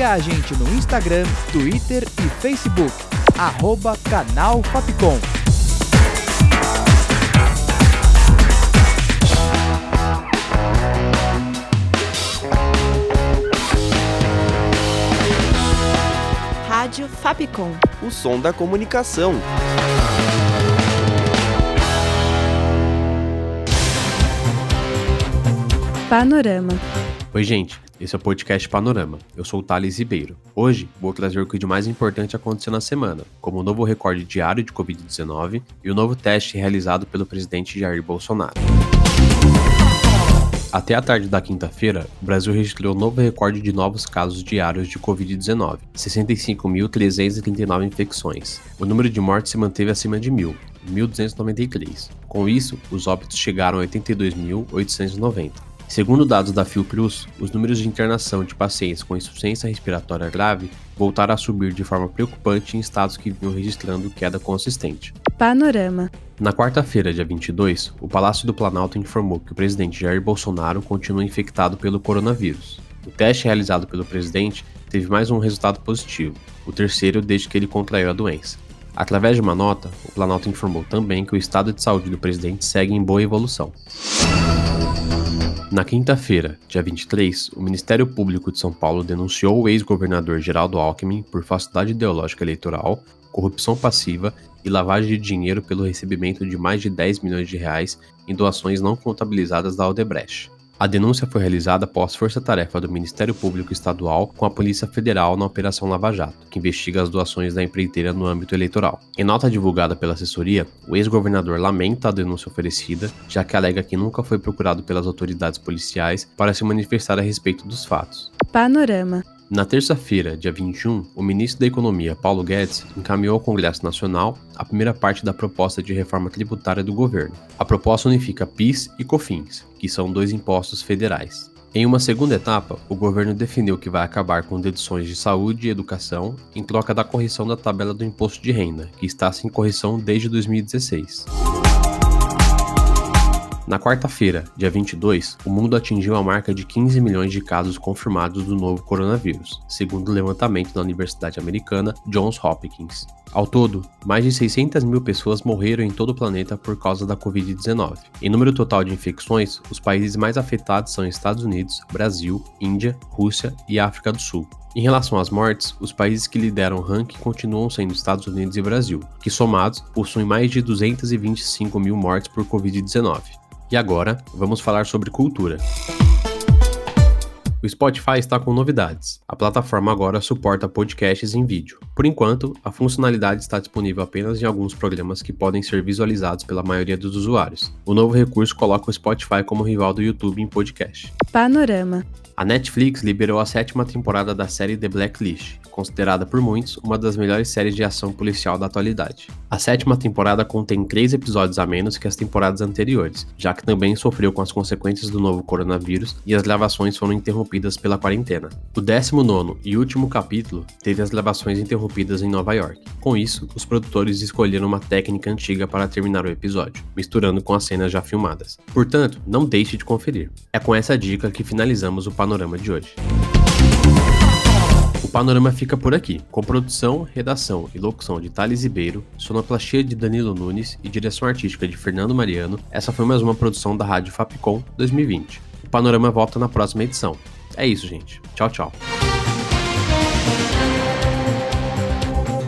Siga a gente no Instagram, Twitter e Facebook. Arroba Canal Fapcom. Rádio Fapcom. O som da comunicação. Panorama. Oi, gente. Esse é o podcast Panorama. Eu sou o Thales Ribeiro. Hoje vou trazer o que de mais importante aconteceu na semana, como o novo recorde diário de Covid-19 e o novo teste realizado pelo presidente Jair Bolsonaro. Até a tarde da quinta-feira, o Brasil registrou um novo recorde de novos casos diários de Covid-19, 65.339 infecções. O número de mortes se manteve acima de 1.000, 1.293. Com isso, os óbitos chegaram a 82.890. Segundo dados da Fiocruz, os números de internação de pacientes com insuficiência respiratória grave voltaram a subir de forma preocupante em estados que vinham registrando queda consistente. Panorama. Na quarta-feira, dia 22, o Palácio do Planalto informou que o presidente Jair Bolsonaro continua infectado pelo coronavírus. O teste realizado pelo presidente teve mais um resultado positivo, o terceiro desde que ele contraiu a doença. Através de uma nota, o Planalto informou também que o estado de saúde do presidente segue em boa evolução. Na quinta-feira, dia 23, o Ministério Público de São Paulo denunciou o ex-governador Geraldo Alckmin por falsidade ideológica eleitoral, corrupção passiva e lavagem de dinheiro pelo recebimento de mais de 10 milhões de reais em doações não contabilizadas da Aldebrecht. A denúncia foi realizada após força-tarefa do Ministério Público Estadual com a Polícia Federal na Operação Lava Jato, que investiga as doações da empreiteira no âmbito eleitoral. Em nota divulgada pela assessoria, o ex-governador lamenta a denúncia oferecida, já que alega que nunca foi procurado pelas autoridades policiais para se manifestar a respeito dos fatos. Panorama. Na terça-feira, dia 21, o ministro da Economia, Paulo Guedes, encaminhou ao Congresso Nacional a primeira parte da proposta de reforma tributária do governo. A proposta unifica PIS e COFINS, que são dois impostos federais. Em uma segunda etapa, o governo definiu que vai acabar com deduções de saúde e educação em troca da correção da tabela do imposto de renda, que está sem correção desde 2016. Na quarta-feira, dia 22, o mundo atingiu a marca de 15 milhões de casos confirmados do novo coronavírus, segundo o levantamento da Universidade Americana Johns Hopkins. Ao todo, mais de 600 mil pessoas morreram em todo o planeta por causa da Covid-19. Em número total de infecções, os países mais afetados são Estados Unidos, Brasil, Índia, Rússia e África do Sul. Em relação às mortes, os países que lideram o ranking continuam sendo Estados Unidos e Brasil, que somados possuem mais de 225 mil mortes por Covid-19. E agora, vamos falar sobre cultura. O Spotify está com novidades. A plataforma agora suporta podcasts em vídeo. Por enquanto, a funcionalidade está disponível apenas em alguns programas que podem ser visualizados pela maioria dos usuários. O novo recurso coloca o Spotify como rival do YouTube em podcast. Panorama. A Netflix liberou a sétima temporada da série The Blacklist, considerada por muitos uma das melhores séries de ação policial da atualidade. A sétima temporada contém três episódios a menos que as temporadas anteriores, já que também sofreu com as consequências do novo coronavírus e as gravações foram interrompidas pela quarentena. O 19 e último capítulo teve as gravações interrompidas em Nova York. Com isso, os produtores escolheram uma técnica antiga para terminar o episódio, misturando com as cenas já filmadas. Portanto, não deixe de conferir. É com essa dica que finalizamos o panorama de hoje. O panorama fica por aqui, com produção, redação e locução de Thales Ribeiro, sonoplastia de Danilo Nunes e direção artística de Fernando Mariano. Essa foi mais uma produção da Rádio Fapcom 2020. O panorama volta na próxima edição. É isso, gente. Tchau, tchau.